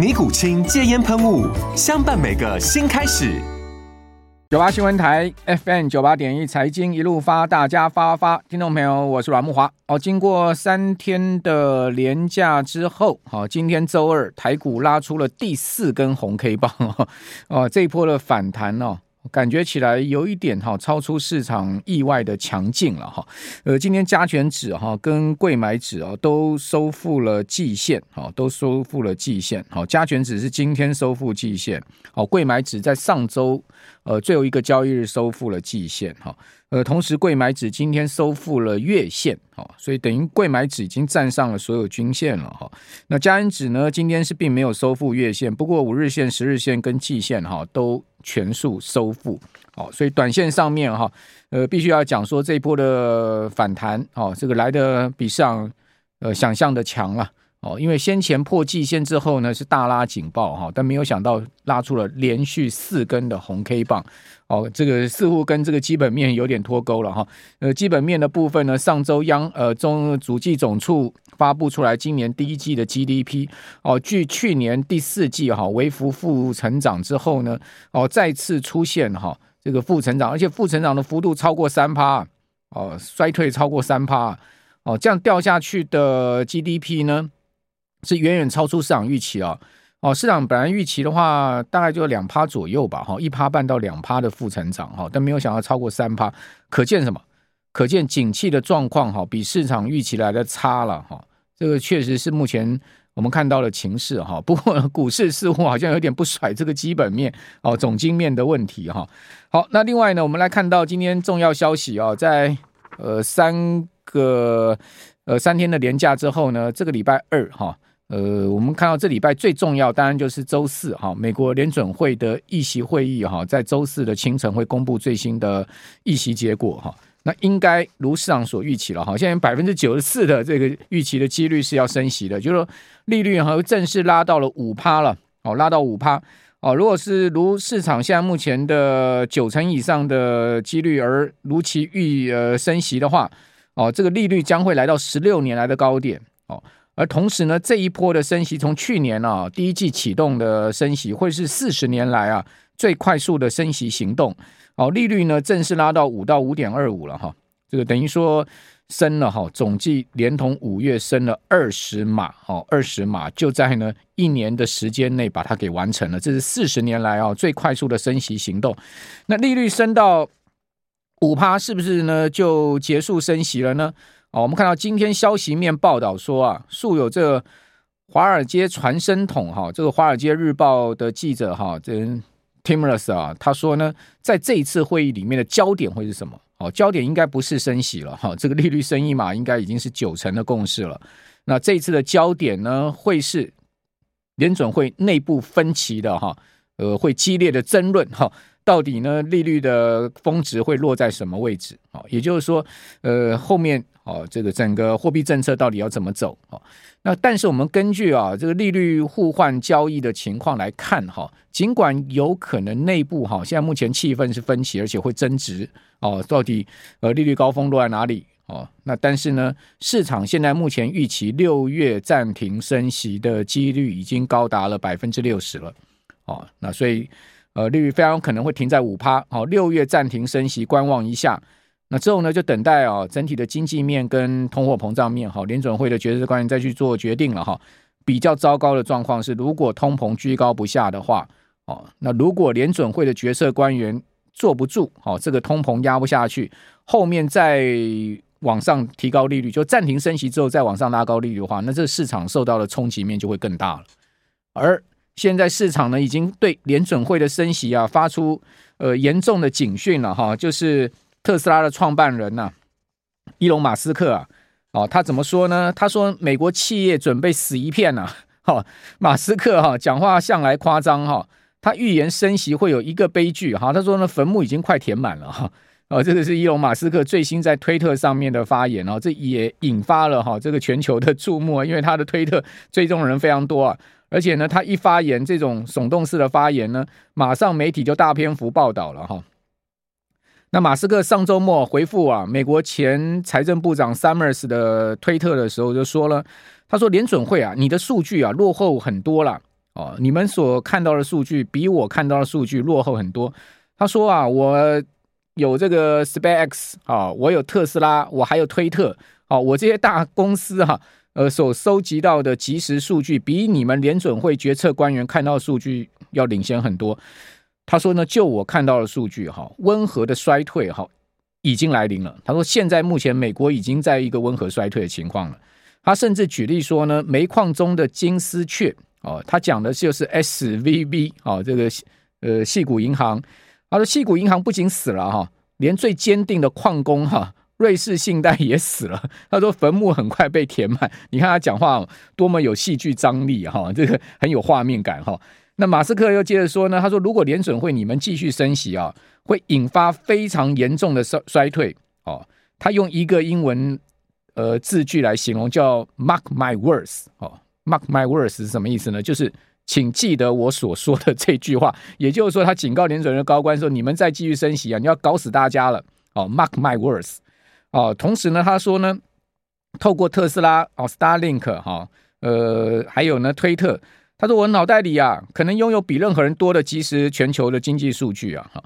尼古清戒烟喷雾，相伴每个新开始。九八新闻台 FM 九八点一财经一路发，大家发发。听众朋友，我是阮慕华。哦，经过三天的连假之后，好，今天周二台股拉出了第四根红 K 棒哦，哦，这一波的反弹哦。感觉起来有一点哈，超出市场意外的强劲了哈。呃，今天加权指哈跟贵买指啊都收复了季线，哈，都收复了季线。好，加权指是今天收复季线，好，贵买指在上周呃最后一个交易日收复了季线，哈。呃，同时柜买指今天收复了月线，哈，所以等于柜买指已经站上了所有均线了，哈。那加权指呢，今天是并没有收复月线，不过五日线、十日线跟季线哈都。全数收复，好，所以短线上面哈，呃，必须要讲说这一波的反弹，哦，这个来的比上呃想象的强了，哦，因为先前破季线之后呢是大拉警报哈，但没有想到拉出了连续四根的红 K 棒，哦，这个似乎跟这个基本面有点脱钩了哈，呃，基本面的部分呢，上周央呃中主计总处。发布出来，今年第一季的 GDP 哦，据去年第四季哈微幅负成长之后呢，哦再次出现哈这个负成长，而且负成长的幅度超过三趴哦，衰退超过三趴哦，这样掉下去的 GDP 呢是远远超出市场预期啊哦，市场本来预期的话大概就两趴左右吧哈，一趴半到两趴的负成长哈，但没有想到超过三趴，可见什么？可见景气的状况哈比市场预期来的差了哈。这个确实是目前我们看到的情势哈，不过股市似乎好像有点不甩这个基本面哦，总经面的问题哈。好，那另外呢，我们来看到今天重要消息啊，在呃三个呃三天的连假之后呢，这个礼拜二哈，呃，我们看到这礼拜最重要当然就是周四哈，美国联准会的议息会议哈，在周四的清晨会公布最新的议息结果哈。那应该如市场所预期了哈，现在百分之九十四的这个预期的几率是要升息的，就是说利率哈正式拉到了五趴了，哦，拉到五趴哦。如果是如市场现在目前的九成以上的几率而如期预呃升息的话，哦，这个利率将会来到十六年来的高点哦。而同时呢，这一波的升息从去年啊第一季启动的升息，会是四十年来啊最快速的升息行动。哦，利率呢正式拉到五到五点二五了哈，这个等于说升了哈，总计连同五月升了二十码，哦，二十码就在呢一年的时间内把它给完成了，这是四十年来啊最快速的升息行动。那利率升到五趴，是不是呢就结束升息了呢？哦，我们看到今天消息面报道说啊，素有这华尔街传声筒哈，这个华尔街日报的记者哈，这。Timurus 啊，他说呢，在这一次会议里面的焦点会是什么？哦，焦点应该不是升息了哈，这个利率升一码应该已经是九成的共识了。那这一次的焦点呢，会是联准会内部分歧的哈，呃，会激烈的争论哈，到底呢利率的峰值会落在什么位置？哦，也就是说，呃，后面。哦，这个整个货币政策到底要怎么走？哦，那但是我们根据啊这个利率互换交易的情况来看，哈，尽管有可能内部哈现在目前气氛是分歧，而且会增值哦，到底呃利率高峰落在哪里？哦，那但是呢，市场现在目前预期六月暂停升息的几率已经高达了百分之六十了。哦，那所以呃利率非常有可能会停在五趴。好，六月暂停升息，观望一下。那之后呢，就等待啊，整体的经济面跟通货膨胀面，好，联准会的决策官员再去做决定了哈。比较糟糕的状况是，如果通膨居高不下的话，哦，那如果联准会的决策官员坐不住，哦，这个通膨压不下去，后面再往上提高利率，就暂停升息之后再往上拉高利率的话，那这市场受到的冲击面就会更大了。而现在市场呢，已经对联准会的升息啊发出呃严重的警讯了哈，就是特斯拉的创办人呐、啊，伊隆马斯克啊，哦，他怎么说呢？他说美国企业准备死一片呐、啊，哈，马斯克哈讲话向来夸张哈，他预言升息会有一个悲剧哈，他说呢坟墓已经快填满了哈，哦，这个是伊隆马斯克最新在推特上面的发言哦，这也引发了哈这个全球的注目，因为他的推特追踪人非常多啊。而且呢，他一发言，这种耸动式的发言呢，马上媒体就大篇幅报道了哈。那马斯克上周末回复啊，美国前财政部长 Summers 的推特的时候就说了，他说联准会啊，你的数据啊落后很多了哦，你们所看到的数据比我看到的数据落后很多。他说啊，我有这个 SpaceX 啊，我有特斯拉，我还有推特啊，我这些大公司哈。呃，所收集到的即时数据比你们联准会决策官员看到的数据要领先很多。他说呢，就我看到的数据哈，温和的衰退哈已经来临了。他说，现在目前美国已经在一个温和衰退的情况了。他甚至举例说呢，煤矿中的金丝雀哦，他讲的就是 SVB 哦，这个呃矽谷银行。他说，矽谷银行不仅死了哈，连最坚定的矿工哈。瑞士信贷也死了，他说坟墓很快被填满。你看他讲话多么有戏剧张力哈，这个很有画面感哈。那马斯克又接着说呢，他说如果联准会你们继续升息啊，会引发非常严重的衰衰退哦。他用一个英文呃字句来形容，叫 “mark my words” 哦，“mark my words” 是什么意思呢？就是请记得我所说的这句话。也就是说，他警告联准会高官说，你们再继续升息啊，你要搞死大家了哦，“mark my words”。哦，同时呢，他说呢，透过特斯拉哦，Starlink 哈，呃，还有呢，推特，他说我脑袋里啊，可能拥有比任何人多的即时全球的经济数据啊，哈。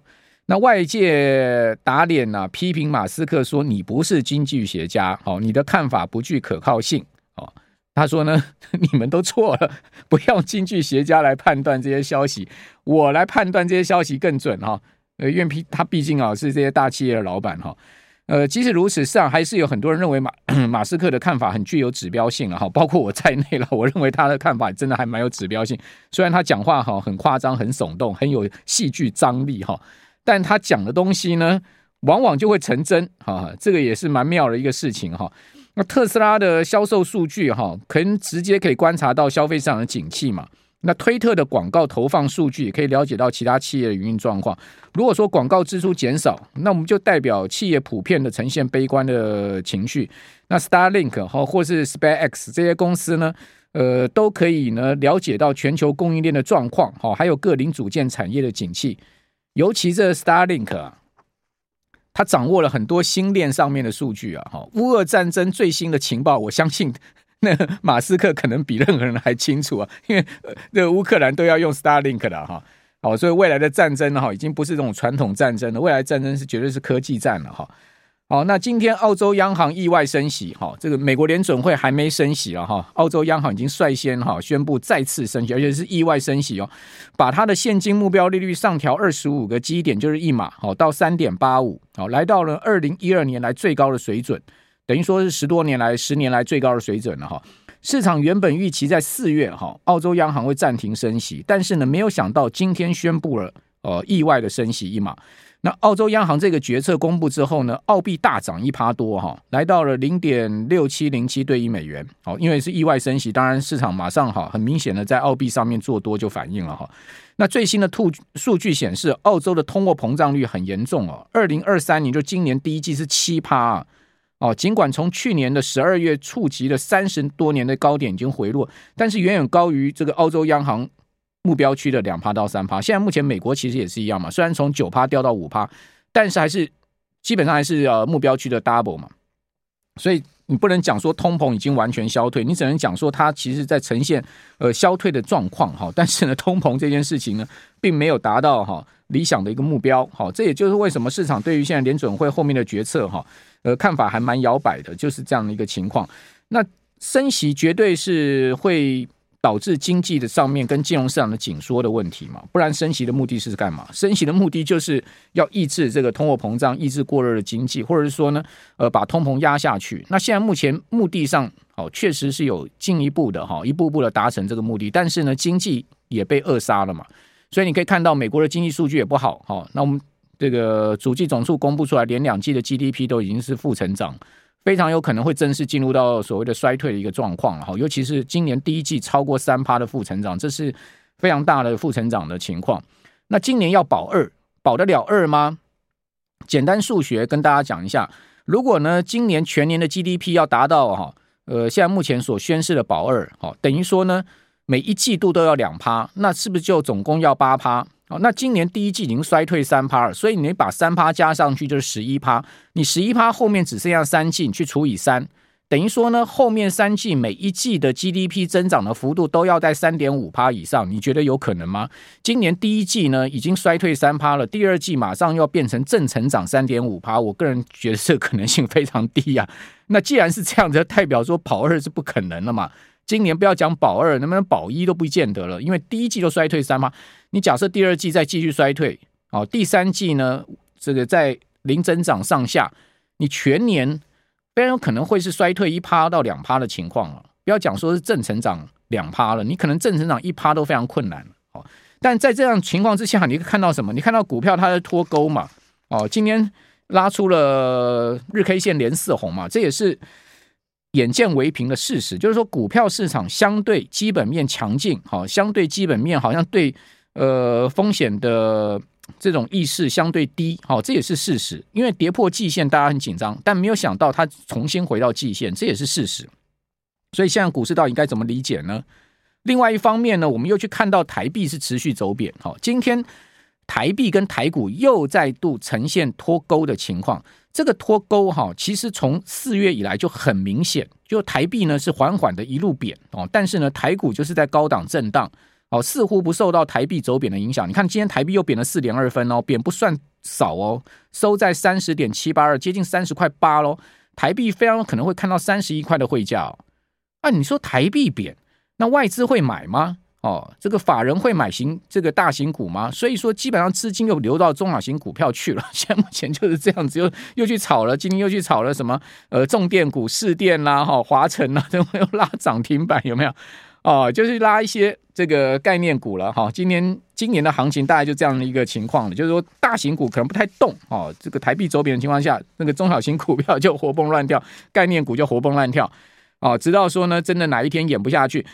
那外界打脸呐、啊，批评马斯克说你不是经济学家，哦，你的看法不具可靠性，哦。他说呢，你们都错了，不要经济学家来判断这些消息，我来判断这些消息更准哈。因为他毕竟啊是这些大企业的老板哈。呃，即使如此，上还是有很多人认为马 马斯克的看法很具有指标性了哈，包括我在内了。我认为他的看法真的还蛮有指标性，虽然他讲话哈很夸张、很耸动、很有戏剧张力哈，但他讲的东西呢，往往就会成真哈，这个也是蛮妙的一个事情哈。那特斯拉的销售数据哈，可能直接可以观察到消费市场的景气嘛。那推特的广告投放数据也可以了解到其他企业的营运状况。如果说广告支出减少，那我们就代表企业普遍的呈现悲观的情绪。那 Starlink 哈或是 SpaceX 这些公司呢，呃，都可以呢了解到全球供应链的状况，哈，还有各零组件产业的景气。尤其这 Starlink 啊，它掌握了很多星链上面的数据啊，哈，乌俄战争最新的情报，我相信。那马斯克可能比任何人还清楚啊，因为这乌克兰都要用 Starlink 的哈，好，所以未来的战争哈，已经不是这种传统战争了，未来战争是绝对是科技战了哈。好，那今天澳洲央行意外升息哈，这个美国联准会还没升息了哈，澳洲央行已经率先哈宣布再次升息，而且是意外升息哦，把它的现金目标利率上调二十五个基点，就是一码好到三点八五，好，来到了二零一二年来最高的水准。等于说是十多年来、十年来最高的水准了哈。市场原本预期在四月哈，澳洲央行会暂停升息，但是呢，没有想到今天宣布了呃意外的升息一码。那澳洲央行这个决策公布之后呢，澳币大涨一趴多哈，来到了零点六七零七兑一美元。好，因为是意外升息，当然市场马上哈很明显的在澳币上面做多就反应了哈。那最新的兔数据显示，澳洲的通货膨胀率很严重哦，二零二三年就今年第一季是七趴啊。哦，尽管从去年的十二月触及了三十多年的高点已经回落，但是远远高于这个澳洲央行目标区的两趴到三趴。现在目前美国其实也是一样嘛，虽然从九趴掉到五趴，但是还是基本上还是呃目标区的 double 嘛。所以你不能讲说通膨已经完全消退，你只能讲说它其实在呈现呃消退的状况哈。但是呢，通膨这件事情呢，并没有达到哈理想的一个目标。哈，这也就是为什么市场对于现在联准会后面的决策哈。呃，看法还蛮摇摆的，就是这样的一个情况。那升息绝对是会导致经济的上面跟金融市场的紧缩的问题嘛，不然升息的目的是干嘛？升息的目的就是要抑制这个通货膨胀，抑制过热的经济，或者是说呢，呃，把通膨压下去。那现在目前目的上，哦，确实是有进一步的哈，一步步的达成这个目的，但是呢，经济也被扼杀了嘛。所以你可以看到，美国的经济数据也不好，哈。那我们这个主计总处公布出来，连两季的 GDP 都已经是负成长。非常有可能会正式进入到所谓的衰退的一个状况了哈，尤其是今年第一季超过三趴的负成长，这是非常大的负成长的情况。那今年要保二，保得了二吗？简单数学跟大家讲一下，如果呢今年全年的 GDP 要达到哈，呃，现在目前所宣示的保二，哈，等于说呢每一季度都要两趴，那是不是就总共要八趴？哦，那今年第一季已经衰退三趴了，所以你把三趴加上去就是十一趴。你十一趴后面只剩下三季，你去除以三，等于说呢，后面三季每一季的 GDP 增长的幅度都要在三点五趴以上。你觉得有可能吗？今年第一季呢已经衰退三趴了，第二季马上要变成正成长三点五趴，我个人觉得这可能性非常低呀、那既然是这样子，代表说跑二是不可能了嘛？今年不要讲保二，能不能保一都不见得了，因为第一季都衰退三趴。你假设第二季再继续衰退，哦，第三季呢，这个在零增长上下，你全年非常有可能会是衰退一趴到两趴的情况了。不要讲说是正成长两趴了，你可能正成长一趴都非常困难。哦，但在这样情况之下，你看到什么？你看到股票它在脱钩嘛？哦，今天拉出了日 K 线连四红嘛，这也是。眼见为凭的事实，就是说股票市场相对基本面强劲，好，相对基本面好像对呃风险的这种意识相对低，好，这也是事实。因为跌破季线，大家很紧张，但没有想到它重新回到季线，这也是事实。所以现在股市到底该怎么理解呢？另外一方面呢，我们又去看到台币是持续走贬，好，今天台币跟台股又再度呈现脱钩的情况。这个脱钩哈，其实从四月以来就很明显，就台币呢是缓缓的一路贬哦，但是呢台股就是在高档震荡哦，似乎不受到台币走贬的影响。你看今天台币又贬了四点二分哦，贬不算少哦，收在三十点七八二，接近三十块八喽。台币非常可能会看到三十一块的汇价哦。啊，你说台币贬，那外资会买吗？哦，这个法人会买型这个大型股吗？所以说基本上资金又流到中小型股票去了。现在目前就是这样子，又又去炒了，今天又去炒了什么？呃，重电股、市电啦，哈，华城啦，都又拉涨停板，有没有？哦，就是拉一些这个概念股了，哈。今年今年的行情大概就这样的一个情况了，就是说大型股可能不太动，哦，这个台币走贬的情况下，那个中小型股票就活蹦乱跳，概念股就活蹦乱跳。哦，直到说呢，真的哪一天演不下去，